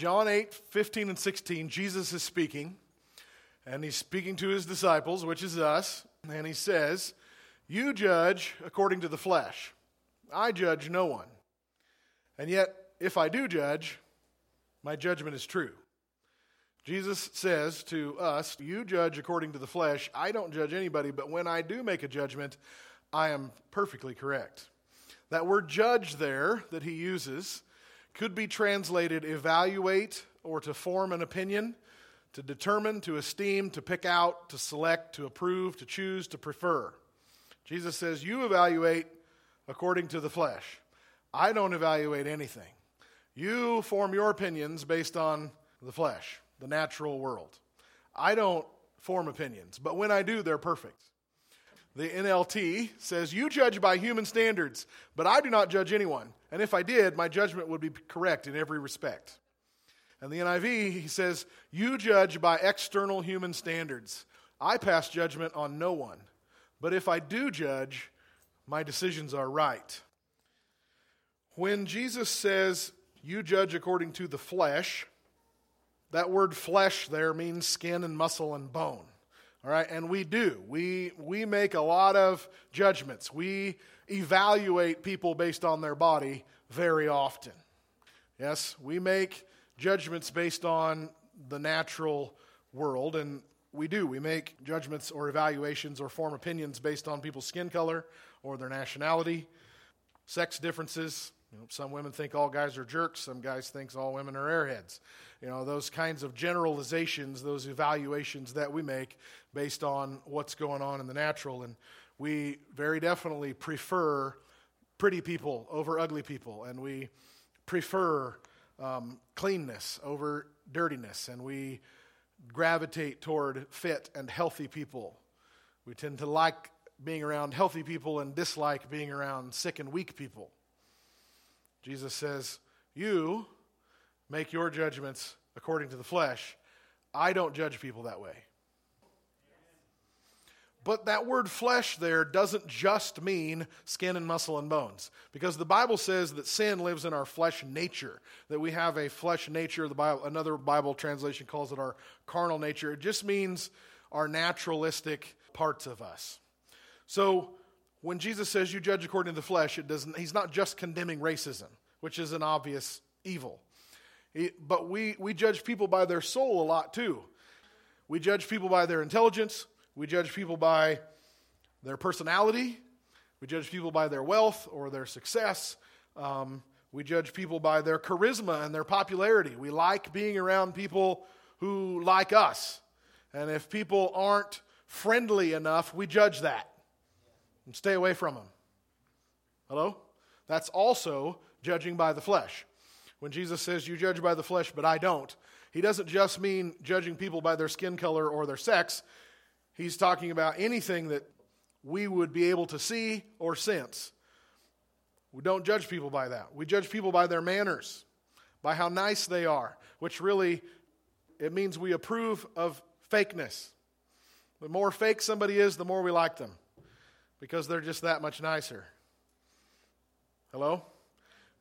John 8, 15 and 16, Jesus is speaking, and he's speaking to his disciples, which is us, and he says, You judge according to the flesh. I judge no one. And yet, if I do judge, my judgment is true. Jesus says to us, You judge according to the flesh. I don't judge anybody, but when I do make a judgment, I am perfectly correct. That word judge there that he uses could be translated evaluate or to form an opinion, to determine, to esteem, to pick out, to select, to approve, to choose, to prefer. Jesus says, You evaluate according to the flesh. I don't evaluate anything. You form your opinions based on the flesh, the natural world. I don't form opinions, but when I do, they're perfect. The NLT says, You judge by human standards, but I do not judge anyone. And if I did, my judgment would be correct in every respect. And the NIV, he says, You judge by external human standards. I pass judgment on no one. But if I do judge, my decisions are right. When Jesus says, You judge according to the flesh, that word flesh there means skin and muscle and bone. All right, and we do. We, we make a lot of judgments. We evaluate people based on their body very often. Yes, we make judgments based on the natural world, and we do. We make judgments or evaluations or form opinions based on people's skin color or their nationality, sex differences, you know, some women think all guys are jerks. Some guys think all women are airheads. You know, those kinds of generalizations, those evaluations that we make based on what's going on in the natural. And we very definitely prefer pretty people over ugly people. And we prefer um, cleanness over dirtiness. And we gravitate toward fit and healthy people. We tend to like being around healthy people and dislike being around sick and weak people. Jesus says, You make your judgments according to the flesh. I don't judge people that way. But that word flesh there doesn't just mean skin and muscle and bones. Because the Bible says that sin lives in our flesh nature, that we have a flesh nature. The Bible, another Bible translation calls it our carnal nature. It just means our naturalistic parts of us. So when Jesus says you judge according to the flesh, it doesn't, he's not just condemning racism, which is an obvious evil. But we, we judge people by their soul a lot too. We judge people by their intelligence. We judge people by their personality. We judge people by their wealth or their success. Um, we judge people by their charisma and their popularity. We like being around people who like us. And if people aren't friendly enough, we judge that and stay away from them. Hello? That's also judging by the flesh. When Jesus says, You judge by the flesh, but I don't, he doesn't just mean judging people by their skin color or their sex. He's talking about anything that we would be able to see or sense. We don't judge people by that. We judge people by their manners, by how nice they are, which really it means we approve of fakeness. The more fake somebody is, the more we like them because they're just that much nicer. Hello?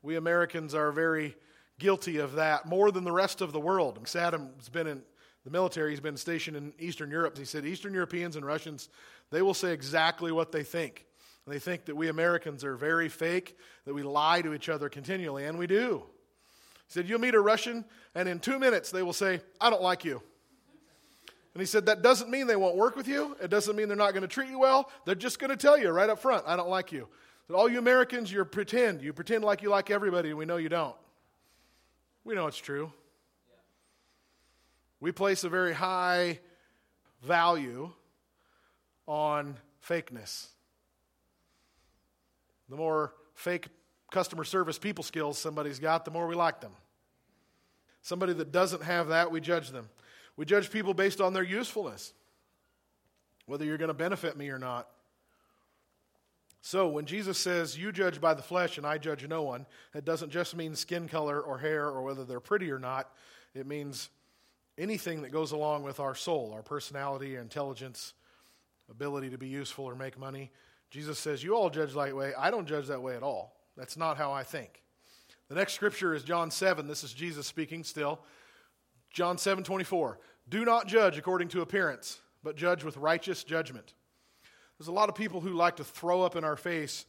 We Americans are very guilty of that more than the rest of the world. Saddam's been in the military, he's been stationed in Eastern Europe. He said Eastern Europeans and Russians, they will say exactly what they think. They think that we Americans are very fake, that we lie to each other continually, and we do. He said, You'll meet a Russian, and in two minutes they will say, I don't like you. And he said, That doesn't mean they won't work with you. It doesn't mean they're not going to treat you well. They're just going to tell you right up front, I don't like you. That all you Americans, you pretend. You pretend like you like everybody, and we know you don't. We know it's true. We place a very high value on fakeness. The more fake customer service people skills somebody's got, the more we like them. Somebody that doesn't have that, we judge them. We judge people based on their usefulness, whether you're going to benefit me or not. So when Jesus says, You judge by the flesh and I judge no one, it doesn't just mean skin color or hair or whether they're pretty or not. It means anything that goes along with our soul, our personality, our intelligence, ability to be useful or make money. Jesus says, You all judge that way. I don't judge that way at all. That's not how I think. The next scripture is John 7. This is Jesus speaking still. John 7 24. Do not judge according to appearance, but judge with righteous judgment. There's a lot of people who like to throw up in our face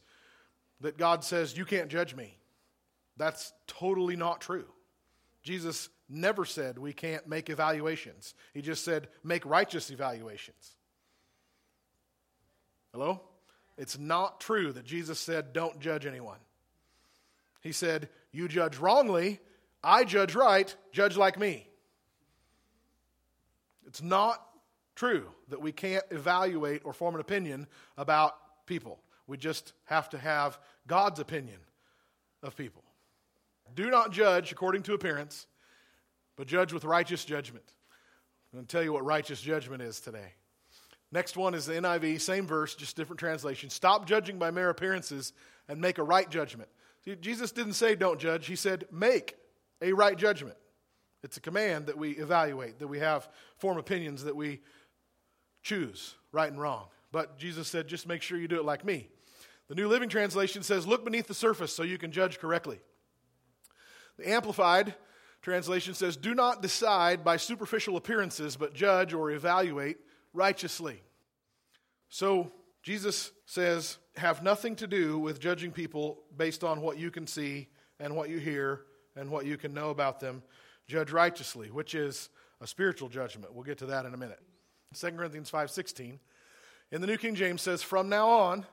that God says, You can't judge me. That's totally not true. Jesus never said we can't make evaluations, He just said, Make righteous evaluations. Hello? It's not true that Jesus said, Don't judge anyone. He said, You judge wrongly, I judge right, judge like me. It's not true that we can't evaluate or form an opinion about people. We just have to have God's opinion of people. Do not judge according to appearance, but judge with righteous judgment. I'm going to tell you what righteous judgment is today. Next one is the NIV, same verse, just different translation. Stop judging by mere appearances and make a right judgment. See, Jesus didn't say don't judge, he said make a right judgment. It's a command that we evaluate, that we have form opinions, that we choose right and wrong. But Jesus said, just make sure you do it like me. The New Living Translation says, look beneath the surface so you can judge correctly. The Amplified Translation says, do not decide by superficial appearances, but judge or evaluate righteously. So Jesus says, have nothing to do with judging people based on what you can see and what you hear and what you can know about them. Judge righteously, which is a spiritual judgment. We'll get to that in a minute. 2 Corinthians 5:16 in the New King James says, "From now on,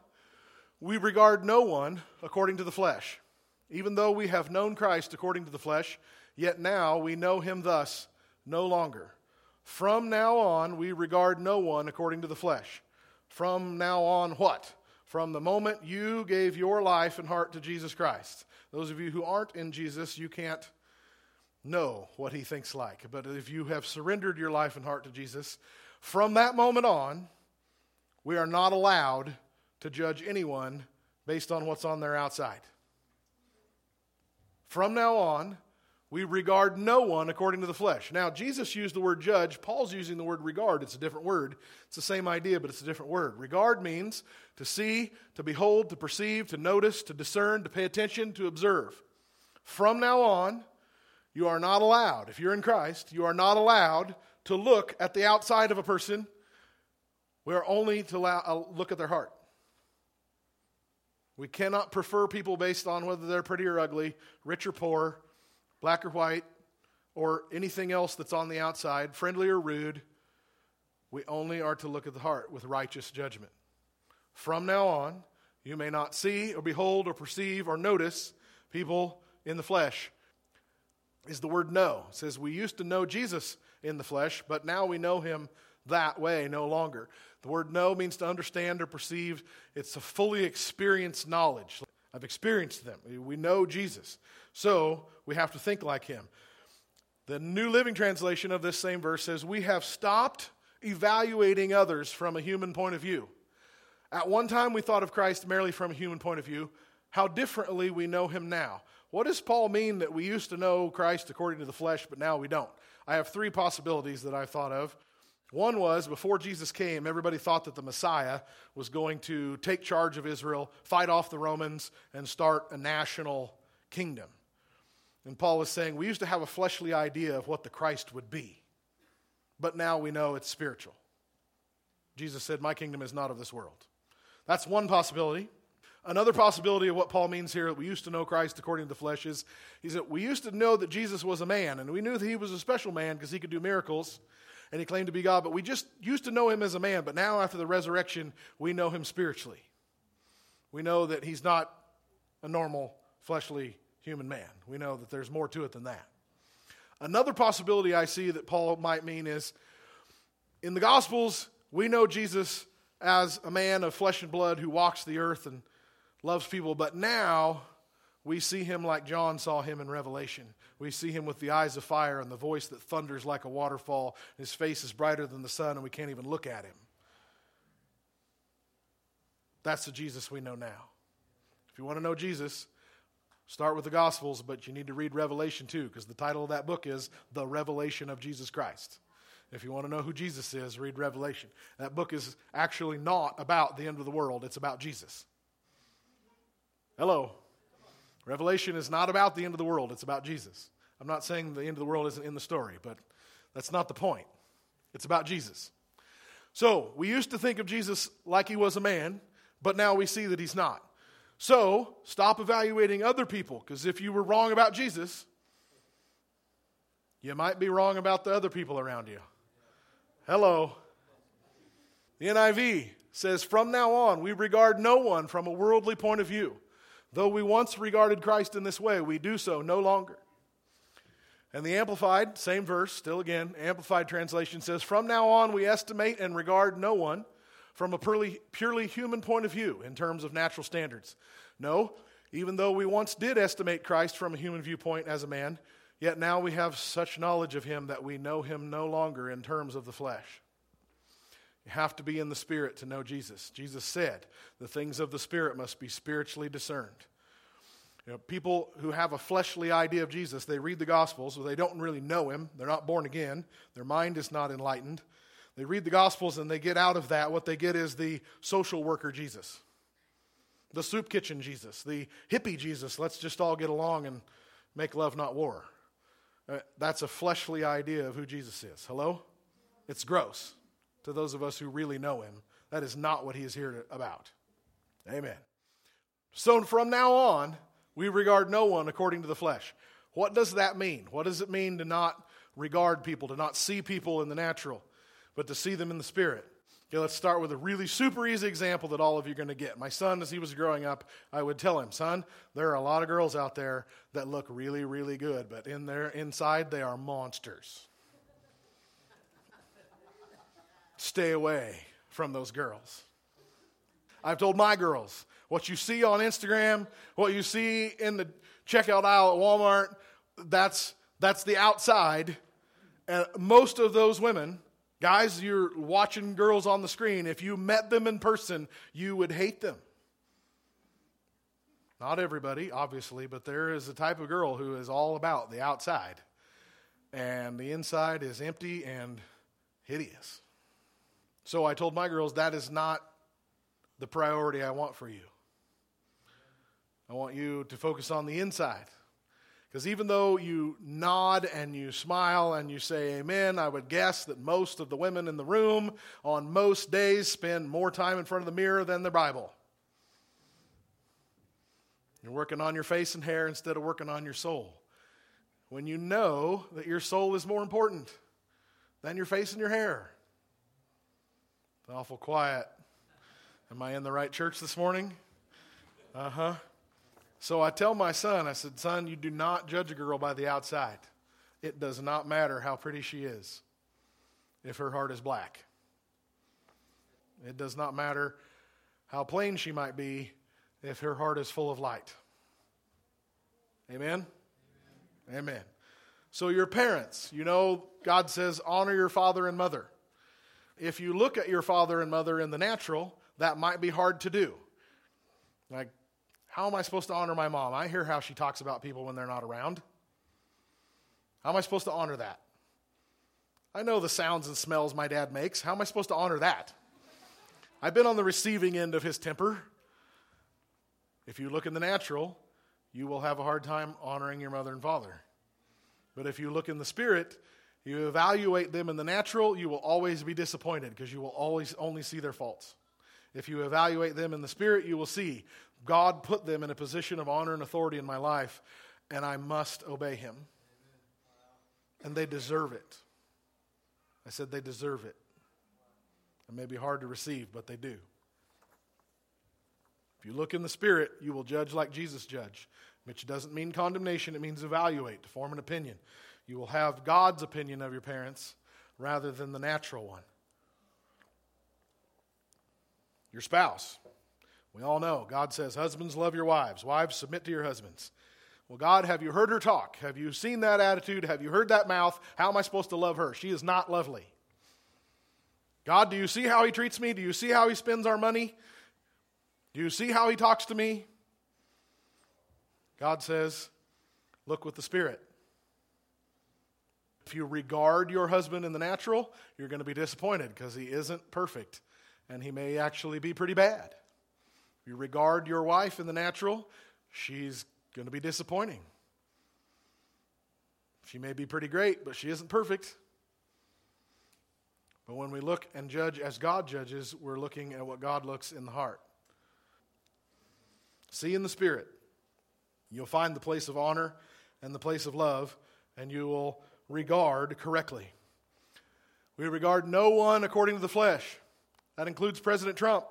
we regard no one according to the flesh. Even though we have known Christ according to the flesh, yet now we know him thus no longer. From now on, we regard no one according to the flesh. From now on, what? From the moment you gave your life and heart to Jesus Christ. Those of you who aren't in Jesus, you can't know what he thinks like. But if you have surrendered your life and heart to Jesus, from that moment on, we are not allowed to judge anyone based on what's on their outside. From now on, we regard no one according to the flesh. Now, Jesus used the word judge. Paul's using the word regard. It's a different word. It's the same idea, but it's a different word. Regard means to see, to behold, to perceive, to notice, to discern, to pay attention, to observe. From now on, you are not allowed, if you're in Christ, you are not allowed to look at the outside of a person. We are only to uh, look at their heart. We cannot prefer people based on whether they're pretty or ugly, rich or poor, black or white, or anything else that's on the outside, friendly or rude. We only are to look at the heart with righteous judgment. From now on, you may not see or behold or perceive or notice people in the flesh. Is the word know. It says we used to know Jesus in the flesh, but now we know him that way no longer. The word know means to understand or perceive. It's a fully experienced knowledge. I've experienced them. We know Jesus. So we have to think like him. The New Living Translation of this same verse says, We have stopped evaluating others from a human point of view. At one time, we thought of Christ merely from a human point of view. How differently we know him now. What does Paul mean that we used to know Christ according to the flesh, but now we don't? I have three possibilities that I thought of. One was before Jesus came, everybody thought that the Messiah was going to take charge of Israel, fight off the Romans, and start a national kingdom. And Paul was saying, we used to have a fleshly idea of what the Christ would be, but now we know it's spiritual. Jesus said, My kingdom is not of this world. That's one possibility. Another possibility of what Paul means here that we used to know Christ according to the flesh is, he said, we used to know that Jesus was a man, and we knew that he was a special man because he could do miracles and he claimed to be God, but we just used to know him as a man, but now after the resurrection, we know him spiritually. We know that he's not a normal, fleshly human man. We know that there's more to it than that. Another possibility I see that Paul might mean is in the Gospels, we know Jesus as a man of flesh and blood who walks the earth and loves people, but now we see him like John saw him in Revelation. We see him with the eyes of fire and the voice that thunders like a waterfall. His face is brighter than the sun, and we can't even look at him. That's the Jesus we know now. If you want to know Jesus, start with the Gospels, but you need to read Revelation too, because the title of that book is The Revelation of Jesus Christ. If you want to know who Jesus is, read Revelation. That book is actually not about the end of the world, it's about Jesus. Hello. Revelation is not about the end of the world, it's about Jesus. I'm not saying the end of the world isn't in the story, but that's not the point. It's about Jesus. So, we used to think of Jesus like he was a man, but now we see that he's not. So, stop evaluating other people, because if you were wrong about Jesus, you might be wrong about the other people around you. Hello. The NIV says, From now on, we regard no one from a worldly point of view. Though we once regarded Christ in this way, we do so no longer. And the Amplified, same verse, still again, Amplified translation says, From now on, we estimate and regard no one from a purely, purely human point of view in terms of natural standards. No, even though we once did estimate Christ from a human viewpoint as a man, yet now we have such knowledge of him that we know him no longer in terms of the flesh. You have to be in the Spirit to know Jesus. Jesus said, The things of the Spirit must be spiritually discerned. You know, people who have a fleshly idea of Jesus, they read the Gospels, but they don't really know him. They're not born again. Their mind is not enlightened. They read the Gospels and they get out of that what they get is the social worker Jesus, the soup kitchen Jesus, the hippie Jesus. Let's just all get along and make love, not war. Uh, that's a fleshly idea of who Jesus is. Hello? It's gross to those of us who really know him. That is not what he is here about. Amen. So from now on, we regard no one according to the flesh. What does that mean? What does it mean to not regard people, to not see people in the natural, but to see them in the spirit? Okay, let's start with a really super easy example that all of you are going to get. My son, as he was growing up, I would tell him, son, there are a lot of girls out there that look really, really good, but in their inside they are monsters. Stay away from those girls. I've told my girls, what you see on Instagram, what you see in the checkout aisle at Walmart, that's, that's the outside. And most of those women, guys, you're watching girls on the screen, if you met them in person, you would hate them. Not everybody, obviously, but there is a type of girl who is all about the outside. And the inside is empty and hideous. So I told my girls that is not the priority I want for you. I want you to focus on the inside. Because even though you nod and you smile and you say amen, I would guess that most of the women in the room on most days spend more time in front of the mirror than the Bible. You're working on your face and hair instead of working on your soul. When you know that your soul is more important than your face and your hair. It's awful quiet. Am I in the right church this morning? Uh huh. So I tell my son, I said, Son, you do not judge a girl by the outside. It does not matter how pretty she is if her heart is black. It does not matter how plain she might be if her heart is full of light. Amen? Amen. Amen. So, your parents, you know, God says, honor your father and mother. If you look at your father and mother in the natural, that might be hard to do. Like, how am I supposed to honor my mom? I hear how she talks about people when they're not around. How am I supposed to honor that? I know the sounds and smells my dad makes. How am I supposed to honor that? I've been on the receiving end of his temper. If you look in the natural, you will have a hard time honoring your mother and father. But if you look in the spirit, you evaluate them in the natural, you will always be disappointed because you will always only see their faults. If you evaluate them in the spirit, you will see God put them in a position of honor and authority in my life, and I must obey Him. And they deserve it. I said they deserve it. It may be hard to receive, but they do. If you look in the Spirit, you will judge like Jesus judged, which doesn't mean condemnation, it means evaluate, to form an opinion. You will have God's opinion of your parents rather than the natural one. Your spouse. We all know God says, Husbands, love your wives. Wives, submit to your husbands. Well, God, have you heard her talk? Have you seen that attitude? Have you heard that mouth? How am I supposed to love her? She is not lovely. God, do you see how he treats me? Do you see how he spends our money? Do you see how he talks to me? God says, Look with the Spirit. If you regard your husband in the natural, you're going to be disappointed because he isn't perfect and he may actually be pretty bad. If you regard your wife in the natural, she's going to be disappointing. She may be pretty great, but she isn't perfect. But when we look and judge as God judges, we're looking at what God looks in the heart. See in the Spirit. You'll find the place of honor and the place of love, and you will regard correctly. We regard no one according to the flesh. That includes President Trump.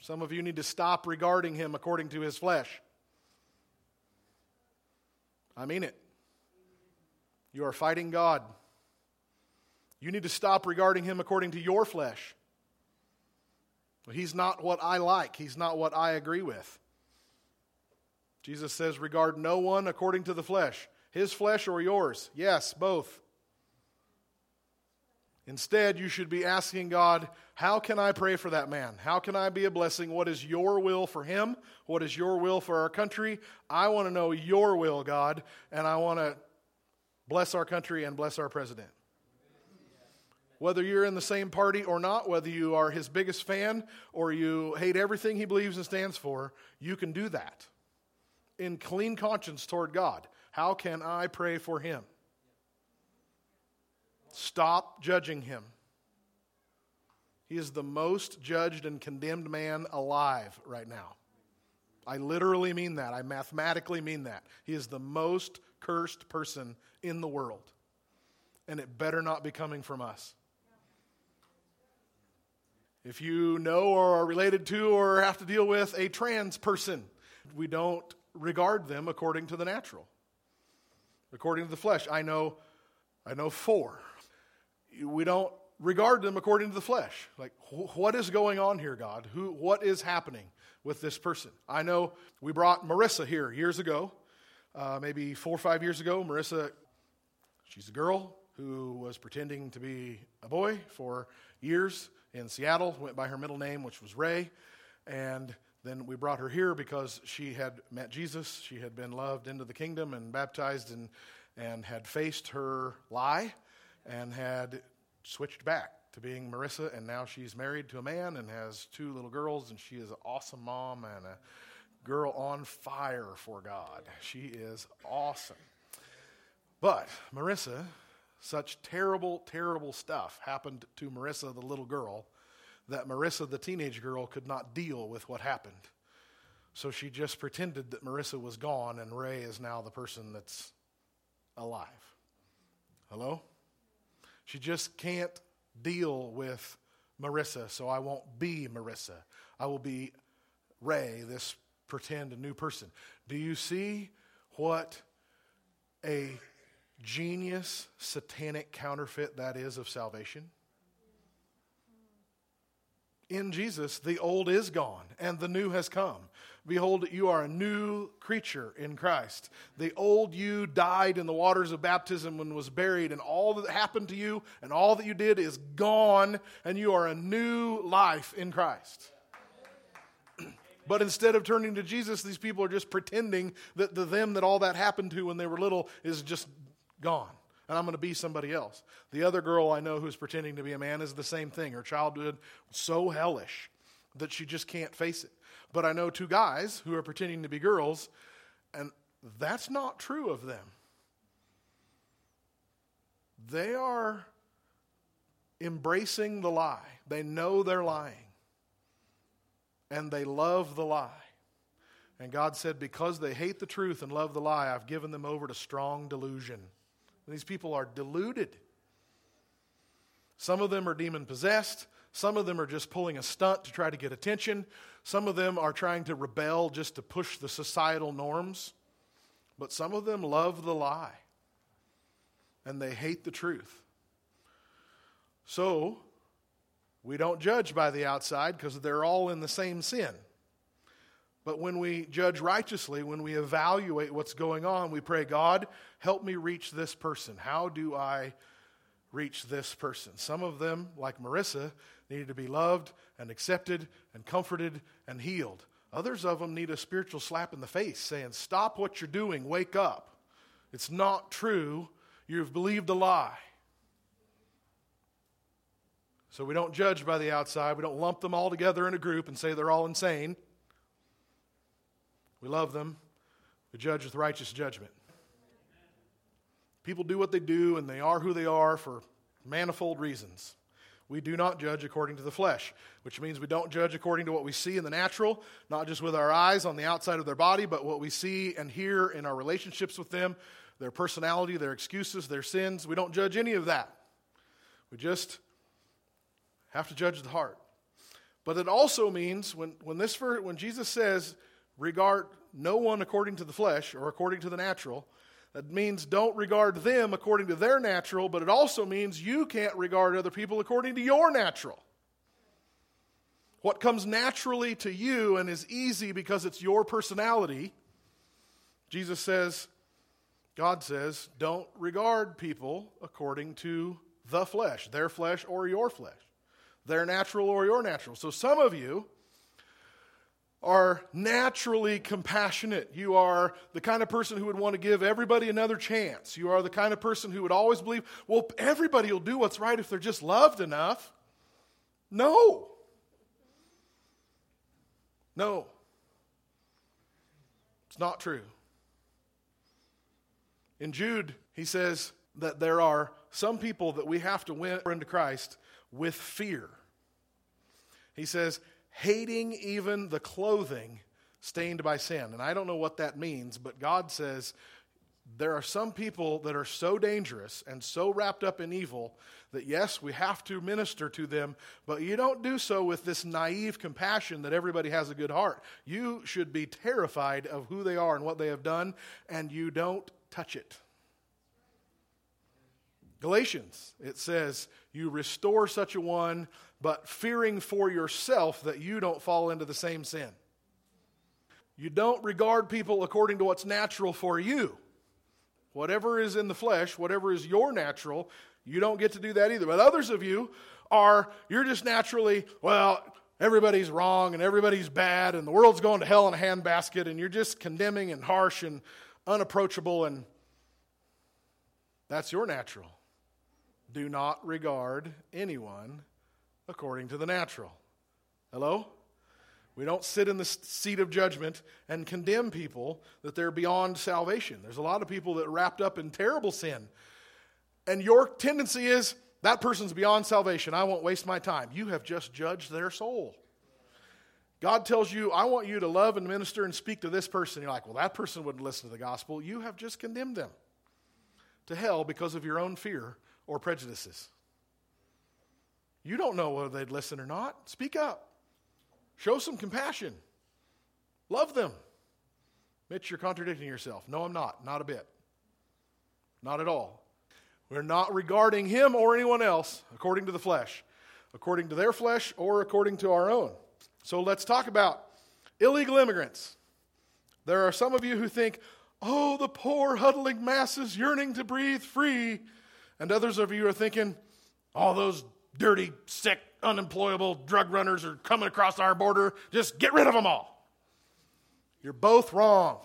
Some of you need to stop regarding him according to his flesh. I mean it. You are fighting God. You need to stop regarding him according to your flesh. He's not what I like, he's not what I agree with. Jesus says, Regard no one according to the flesh. His flesh or yours? Yes, both. Instead, you should be asking God, How can I pray for that man? How can I be a blessing? What is your will for him? What is your will for our country? I want to know your will, God, and I want to bless our country and bless our president. Whether you're in the same party or not, whether you are his biggest fan or you hate everything he believes and stands for, you can do that in clean conscience toward God. How can I pray for him? Stop judging him. He is the most judged and condemned man alive right now. I literally mean that. I mathematically mean that. He is the most cursed person in the world. And it better not be coming from us. If you know or are related to or have to deal with a trans person, we don't regard them according to the natural, according to the flesh. I know, I know four we don't regard them according to the flesh. Like, wh- what is going on here, God? Who, what is happening with this person? I know we brought Marissa here years ago, uh, maybe four or five years ago. Marissa, she's a girl who was pretending to be a boy for years in Seattle, went by her middle name, which was Ray. And then we brought her here because she had met Jesus. She had been loved into the kingdom and baptized and, and had faced her lie and had switched back to being Marissa, and now she's married to a man and has two little girls, and she is an awesome mom and a girl on fire for God. She is awesome. But Marissa, such terrible, terrible stuff happened to Marissa, the little girl, that Marissa, the teenage girl, could not deal with what happened. So she just pretended that Marissa was gone, and Ray is now the person that's alive. Hello? She just can't deal with Marissa, so I won't be Marissa. I will be Ray, this pretend new person. Do you see what a genius satanic counterfeit that is of salvation? In Jesus, the old is gone and the new has come. Behold, you are a new creature in Christ. The old you died in the waters of baptism and was buried, and all that happened to you and all that you did is gone, and you are a new life in Christ. but instead of turning to Jesus, these people are just pretending that the them that all that happened to when they were little is just gone and I'm going to be somebody else. The other girl I know who's pretending to be a man is the same thing. Her childhood so hellish that she just can't face it. But I know two guys who are pretending to be girls, and that's not true of them. They are embracing the lie. They know they're lying. And they love the lie. And God said, Because they hate the truth and love the lie, I've given them over to strong delusion. These people are deluded. Some of them are demon possessed. Some of them are just pulling a stunt to try to get attention. Some of them are trying to rebel just to push the societal norms. But some of them love the lie and they hate the truth. So, we don't judge by the outside because they're all in the same sin. But when we judge righteously, when we evaluate what's going on, we pray, God, help me reach this person. How do I reach this person? Some of them, like Marissa, needed to be loved and accepted and comforted and healed. Others of them need a spiritual slap in the face saying, Stop what you're doing, wake up. It's not true. You've believed a lie. So we don't judge by the outside. We don't lump them all together in a group and say they're all insane. We love them. We judge with righteous judgment. People do what they do and they are who they are for manifold reasons. We do not judge according to the flesh, which means we don't judge according to what we see in the natural, not just with our eyes on the outside of their body, but what we see and hear in our relationships with them, their personality, their excuses, their sins. We don't judge any of that. We just have to judge the heart. But it also means when, when, this, when Jesus says, regard no one according to the flesh or according to the natural, that means don't regard them according to their natural, but it also means you can't regard other people according to your natural. What comes naturally to you and is easy because it's your personality, Jesus says, God says, don't regard people according to the flesh, their flesh or your flesh, their natural or your natural. So some of you, are naturally compassionate. You are the kind of person who would want to give everybody another chance. You are the kind of person who would always believe, well, everybody will do what's right if they're just loved enough. No. No. It's not true. In Jude, he says that there are some people that we have to win into Christ with fear. He says, hating even the clothing stained by sin. And I don't know what that means, but God says there are some people that are so dangerous and so wrapped up in evil that, yes, we have to minister to them, but you don't do so with this naive compassion that everybody has a good heart. You should be terrified of who they are and what they have done, and you don't touch it. Galatians, it says, You restore such a one but fearing for yourself that you don't fall into the same sin. You don't regard people according to what's natural for you. Whatever is in the flesh, whatever is your natural, you don't get to do that either. But others of you are, you're just naturally, well, everybody's wrong and everybody's bad and the world's going to hell in a handbasket and you're just condemning and harsh and unapproachable and that's your natural. Do not regard anyone according to the natural. Hello? We don't sit in the seat of judgment and condemn people that they're beyond salvation. There's a lot of people that are wrapped up in terrible sin. And your tendency is, that person's beyond salvation. I won't waste my time. You have just judged their soul. God tells you, I want you to love and minister and speak to this person. You're like, well, that person wouldn't listen to the gospel. You have just condemned them to hell because of your own fear or prejudices. You don't know whether they'd listen or not. Speak up. Show some compassion. Love them. Mitch, you're contradicting yourself. No, I'm not. Not a bit. Not at all. We're not regarding him or anyone else according to the flesh, according to their flesh or according to our own. So let's talk about illegal immigrants. There are some of you who think, oh, the poor huddling masses yearning to breathe free. And others of you are thinking, all those dirty, sick, unemployable drug runners are coming across our border. Just get rid of them all. You're both wrong.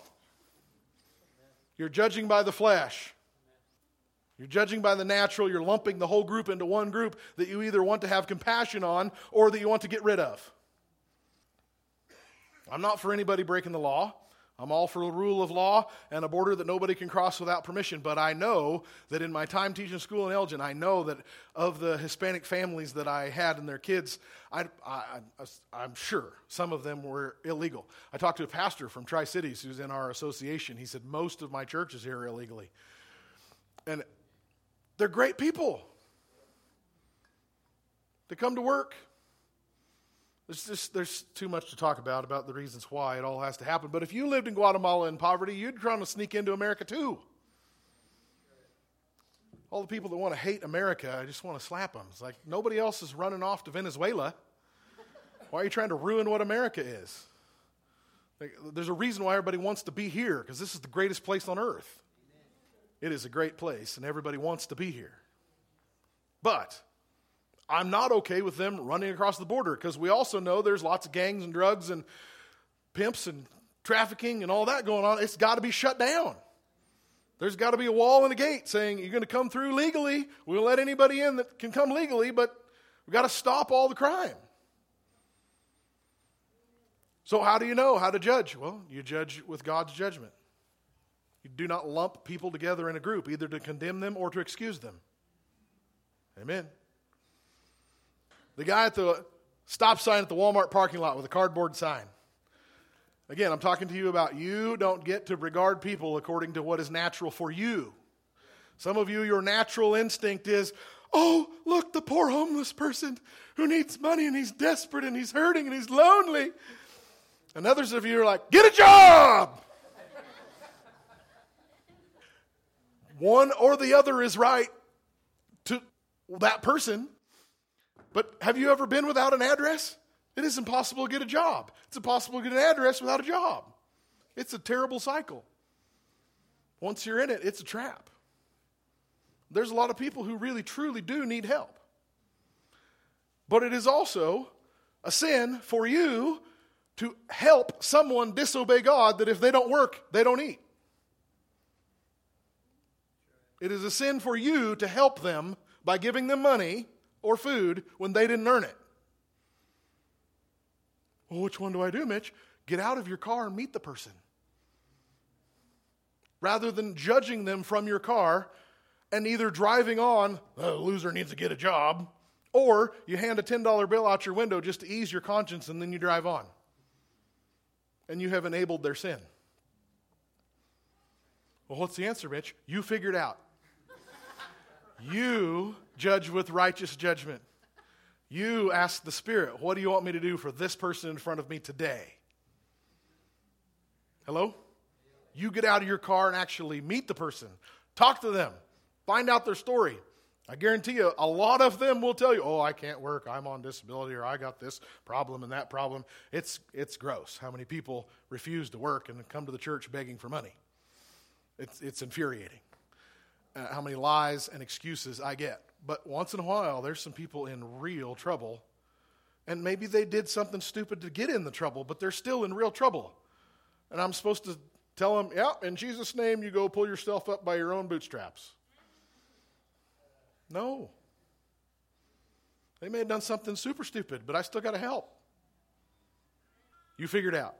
You're judging by the flesh. You're judging by the natural. You're lumping the whole group into one group that you either want to have compassion on or that you want to get rid of. I'm not for anybody breaking the law. I'm all for a rule of law and a border that nobody can cross without permission. But I know that in my time teaching school in Elgin, I know that of the Hispanic families that I had and their kids, I, am sure some of them were illegal. I talked to a pastor from Tri Cities who's in our association. He said, Most of my churches here illegally. And they're great people. They come to work, there's just there's too much to talk about about the reasons why it all has to happen. But if you lived in Guatemala in poverty, you'd try to sneak into America too. All the people that want to hate America, I just want to slap them. It's like nobody else is running off to Venezuela. Why are you trying to ruin what America is? There's a reason why everybody wants to be here because this is the greatest place on earth. It is a great place, and everybody wants to be here. But I'm not okay with them running across the border because we also know there's lots of gangs and drugs and pimps and trafficking and all that going on. It's got to be shut down. There's got to be a wall and a gate saying you're going to come through legally. We'll let anybody in that can come legally, but we've got to stop all the crime. So, how do you know how to judge? Well, you judge with God's judgment. You do not lump people together in a group, either to condemn them or to excuse them. Amen. The guy at the stop sign at the Walmart parking lot with a cardboard sign. Again, I'm talking to you about you don't get to regard people according to what is natural for you. Some of you, your natural instinct is, oh, look, the poor homeless person who needs money and he's desperate and he's hurting and he's lonely. And others of you are like, get a job. One or the other is right to that person. But have you ever been without an address? It is impossible to get a job. It's impossible to get an address without a job. It's a terrible cycle. Once you're in it, it's a trap. There's a lot of people who really, truly do need help. But it is also a sin for you to help someone disobey God that if they don't work, they don't eat. It is a sin for you to help them by giving them money or food when they didn't earn it. Well, which one do I do, Mitch? Get out of your car and meet the person. Rather than judging them from your car and either driving on, oh, the loser needs to get a job, or you hand a $10 bill out your window just to ease your conscience and then you drive on. And you have enabled their sin. Well, what's the answer, Mitch? You figured out. you judge with righteous judgment. You ask the Spirit, what do you want me to do for this person in front of me today? Hello? You get out of your car and actually meet the person, talk to them, find out their story. I guarantee you, a lot of them will tell you, oh, I can't work, I'm on disability, or I got this problem and that problem. It's, it's gross how many people refuse to work and come to the church begging for money. It's, it's infuriating uh, how many lies and excuses I get. But once in a while, there's some people in real trouble. And maybe they did something stupid to get in the trouble, but they're still in real trouble. And I'm supposed to tell them, yeah, in Jesus' name, you go pull yourself up by your own bootstraps. No. They may have done something super stupid, but I still got to help. You figured out.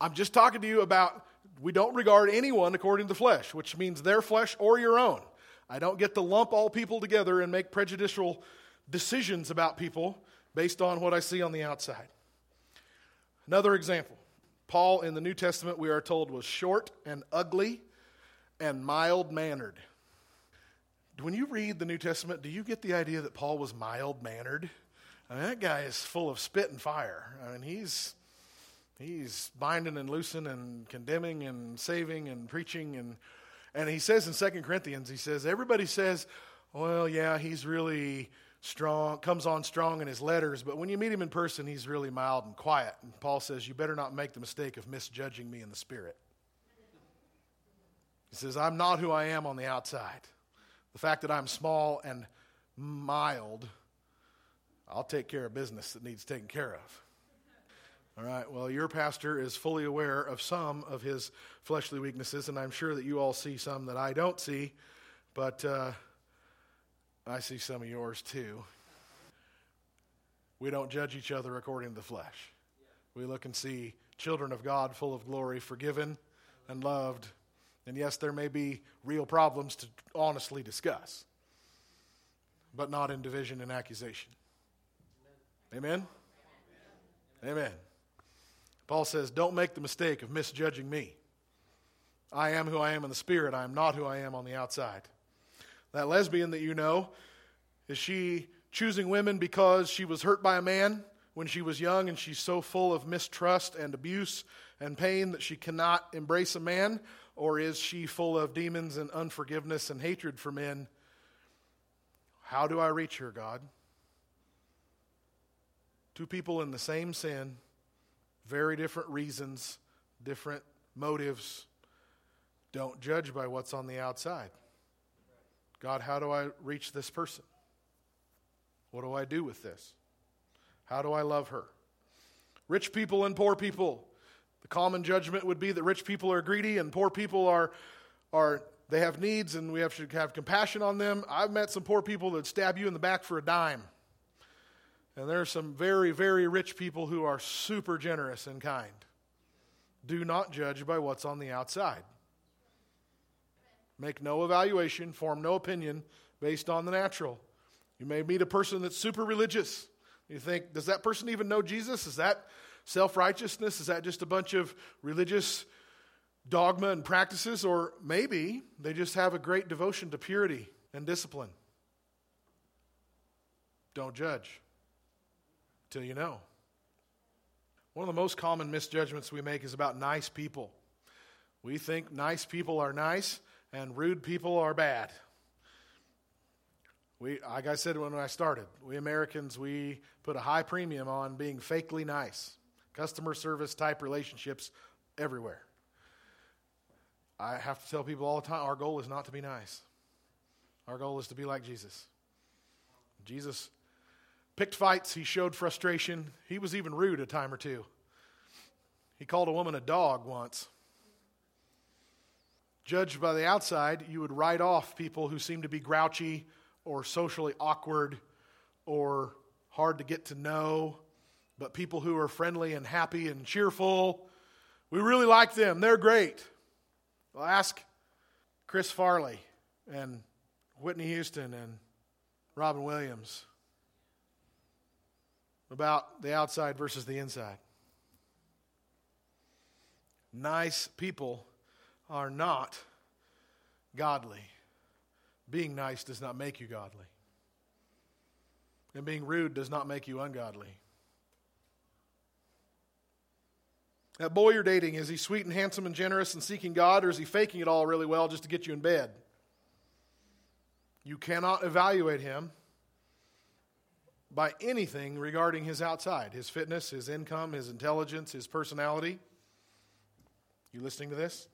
I'm just talking to you about we don't regard anyone according to the flesh, which means their flesh or your own. I don't get to lump all people together and make prejudicial decisions about people based on what I see on the outside. Another example Paul in the New Testament, we are told, was short and ugly and mild mannered. When you read the New Testament, do you get the idea that Paul was mild mannered? I mean, that guy is full of spit and fire. I mean, he's He's binding and loosing and condemning and saving and preaching. And, and he says in Second Corinthians, he says, everybody says, well, yeah, he's really strong, comes on strong in his letters, but when you meet him in person, he's really mild and quiet. And Paul says, you better not make the mistake of misjudging me in the spirit. He says, I'm not who I am on the outside. The fact that I'm small and mild, I'll take care of business that needs taken care of. All right, well, your pastor is fully aware of some of his fleshly weaknesses, and I'm sure that you all see some that I don't see, but uh, I see some of yours too. We don't judge each other according to the flesh. We look and see children of God full of glory, forgiven and loved. And yes, there may be real problems to honestly discuss, but not in division and accusation. Amen? Amen. Amen. Paul says, Don't make the mistake of misjudging me. I am who I am in the spirit. I am not who I am on the outside. That lesbian that you know, is she choosing women because she was hurt by a man when she was young and she's so full of mistrust and abuse and pain that she cannot embrace a man? Or is she full of demons and unforgiveness and hatred for men? How do I reach her, God? Two people in the same sin very different reasons, different motives. Don't judge by what's on the outside. God, how do I reach this person? What do I do with this? How do I love her? Rich people and poor people. The common judgment would be that rich people are greedy and poor people are, are they have needs and we have to have compassion on them. I've met some poor people that stab you in the back for a dime. And there are some very, very rich people who are super generous and kind. Do not judge by what's on the outside. Make no evaluation, form no opinion based on the natural. You may meet a person that's super religious. You think, does that person even know Jesus? Is that self righteousness? Is that just a bunch of religious dogma and practices? Or maybe they just have a great devotion to purity and discipline. Don't judge till you know. One of the most common misjudgments we make is about nice people. We think nice people are nice and rude people are bad. We, like I said when I started, we Americans, we put a high premium on being fakely nice. Customer service type relationships everywhere. I have to tell people all the time our goal is not to be nice. Our goal is to be like Jesus. Jesus picked fights, he showed frustration. He was even rude a time or two. He called a woman a dog once. Judged by the outside, you would write off people who seem to be grouchy or socially awkward or hard to get to know, but people who are friendly and happy and cheerful, we really like them. They're great. Well, ask Chris Farley and Whitney Houston and Robin Williams about the outside versus the inside. Nice people are not godly. Being nice does not make you godly. And being rude does not make you ungodly. That boy you're dating, is he sweet and handsome and generous and seeking God, or is he faking it all really well just to get you in bed? You cannot evaluate him by anything regarding his outside his fitness, his income, his intelligence, his personality. You listening to this?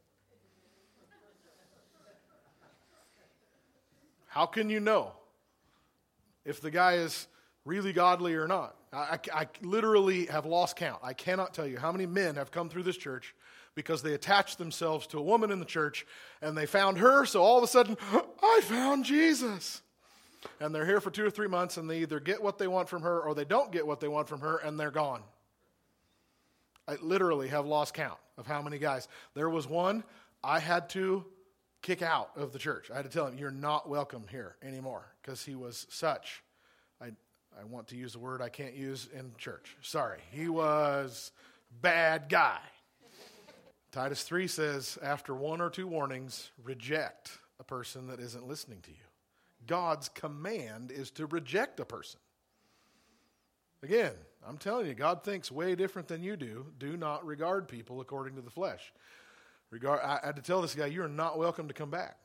How can you know if the guy is really godly or not? I, I, I, literally have lost count. I cannot tell you how many men have come through this church because they attached themselves to a woman in the church and they found her, so all of a sudden, I found Jesus. And they're here for two or three months and they either get what they want from her or they don't get what they want from her and they're gone. I literally have lost count of how many guys. There was one I had to kick out of the church. I had to tell him, You're not welcome here anymore because he was such. I, I want to use a word I can't use in church. Sorry. He was bad guy. Titus 3 says, after one or two warnings, reject a person that isn't listening to you. God's command is to reject a person. Again, I'm telling you, God thinks way different than you do. Do not regard people according to the flesh. Regard, I had to tell this guy, you are not welcome to come back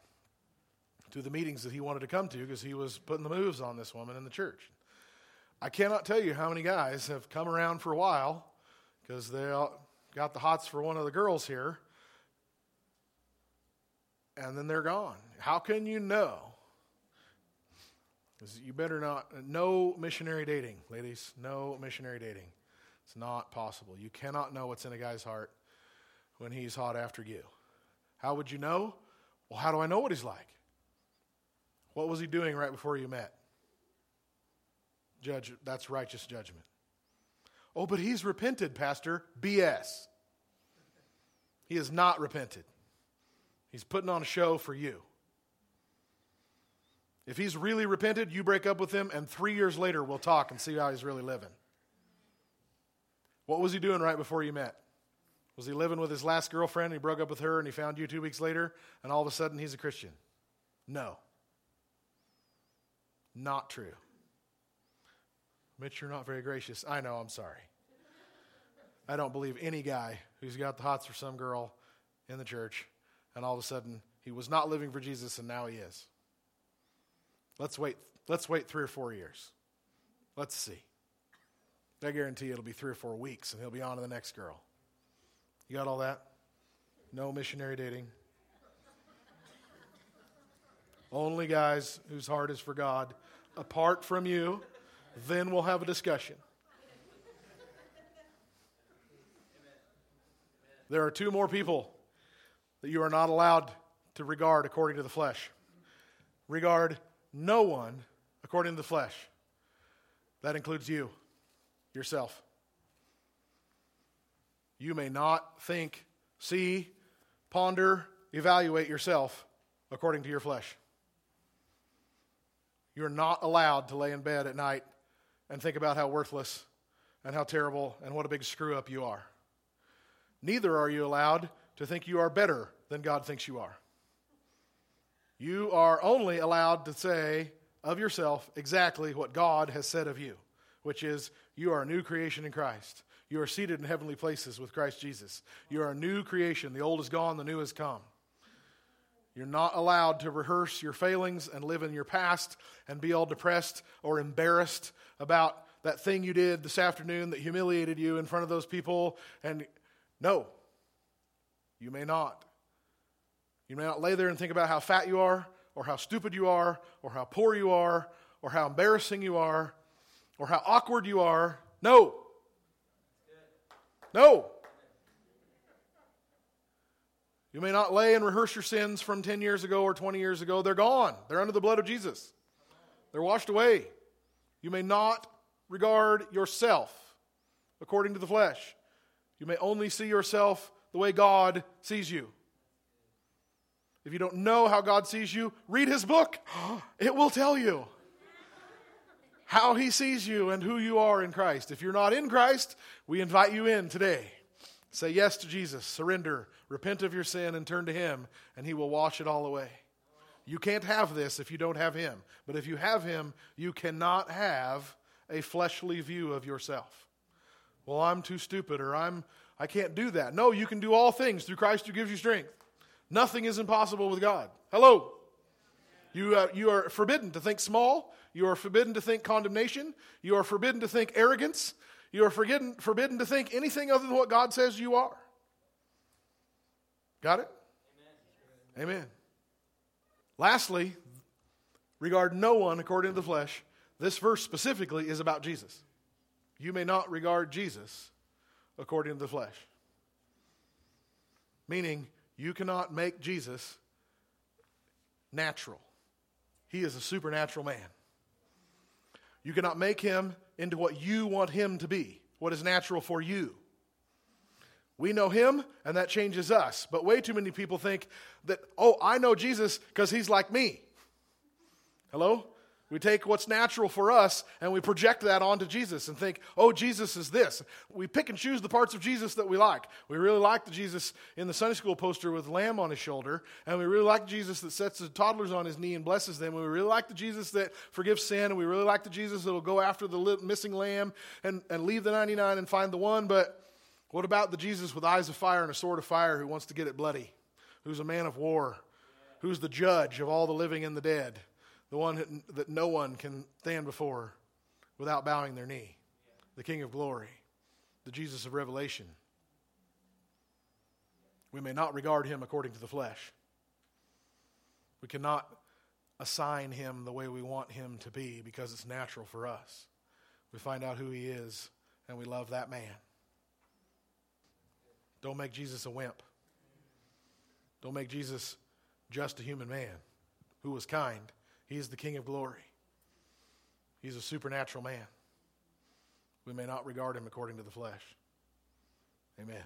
to the meetings that he wanted to come to because he was putting the moves on this woman in the church. I cannot tell you how many guys have come around for a while because they got the hots for one of the girls here, and then they're gone. How can you know? You better not, no missionary dating, ladies. No missionary dating. It's not possible. You cannot know what's in a guy's heart when he's hot after you. How would you know? Well, how do I know what he's like? What was he doing right before you met? Judge, that's righteous judgment. Oh, but he's repented, Pastor. BS. He has not repented. He's putting on a show for you. If he's really repented, you break up with him, and three years later, we'll talk and see how he's really living. What was he doing right before you met? Was he living with his last girlfriend? And he broke up with her and he found you two weeks later, and all of a sudden he's a Christian? No. Not true. Mitch, you're not very gracious. I know, I'm sorry. I don't believe any guy who's got the hots for some girl in the church, and all of a sudden he was not living for Jesus and now he is. Let's wait. Let's wait three or four years. Let's see. I guarantee it'll be three or four weeks and he'll be on to the next girl. You got all that? No missionary dating. Only guys whose heart is for God. Apart from you, then we'll have a discussion. There are two more people that you are not allowed to regard according to the flesh. Regard no one according to the flesh. That includes you. yourself. You may not think, see, ponder, evaluate yourself according to your flesh. You're not allowed to lay in bed at night and think about how worthless and how terrible and what a big screw up you are. Neither are you allowed to think you are better than God thinks you are. You are only allowed to say of yourself exactly what God has said of you, which is, you are a new creation in Christ. You are seated in heavenly places with Christ Jesus. You are a new creation. The old is gone, the new has come. You're not allowed to rehearse your failings and live in your past and be all depressed or embarrassed about that thing you did this afternoon that humiliated you in front of those people. And no, you may not. You may not lay there and think about how fat you are, or how stupid you are, or how poor you are, or how embarrassing you are, or how awkward you are. No. No. You may not lay and rehearse your sins from 10 years ago or 20 years ago. They're gone. They're under the blood of Jesus. They're washed away. You may not regard yourself according to the flesh. You may only see yourself the way God sees you. If you don't know how God sees you, read his book. It will tell you how he sees you and who you are in Christ. If you're not in Christ, we invite you in today. Say yes to Jesus, surrender, repent of your sin, and turn to him, and he will wash it all away. You can't have this if you don't have him. But if you have him, you cannot have a fleshly view of yourself. Well, I'm too stupid or I'm I can't do that. No, you can do all things through Christ who gives you strength. Nothing is impossible with God. Hello. You, uh, you are forbidden to think small. You are forbidden to think condemnation. You are forbidden to think arrogance. You are forbidden, forbidden to think anything other than what God says you are. Got it? Amen. Amen. Lastly, regard no one according to the flesh. This verse specifically is about Jesus. You may not regard Jesus according to the flesh. Meaning, you cannot make Jesus natural. He is a supernatural man. You cannot make him into what you want him to be, what is natural for you. We know him, and that changes us. But way too many people think that, oh, I know Jesus because he's like me. Hello? We take what's natural for us and we project that onto Jesus and think, oh, Jesus is this. We pick and choose the parts of Jesus that we like. We really like the Jesus in the Sunday school poster with lamb on his shoulder, and we really like Jesus that sets the toddlers on his knee and blesses them. And we really like the Jesus that forgives sin, and we really like the Jesus that will go after the missing lamb and, and leave the 99 and find the one. But what about the Jesus with eyes of fire and a sword of fire who wants to get it bloody, who's a man of war, who's the judge of all the living and the dead? The one that no one can stand before without bowing their knee, the King of glory, the Jesus of Revelation. We may not regard him according to the flesh. We cannot assign him the way we want him to be because it's natural for us. We find out who he is and we love that man. Don't make Jesus a wimp. Don't make Jesus just a human man who was kind he is the King of glory. He's a supernatural man. We may not regard him according to the flesh. Amen.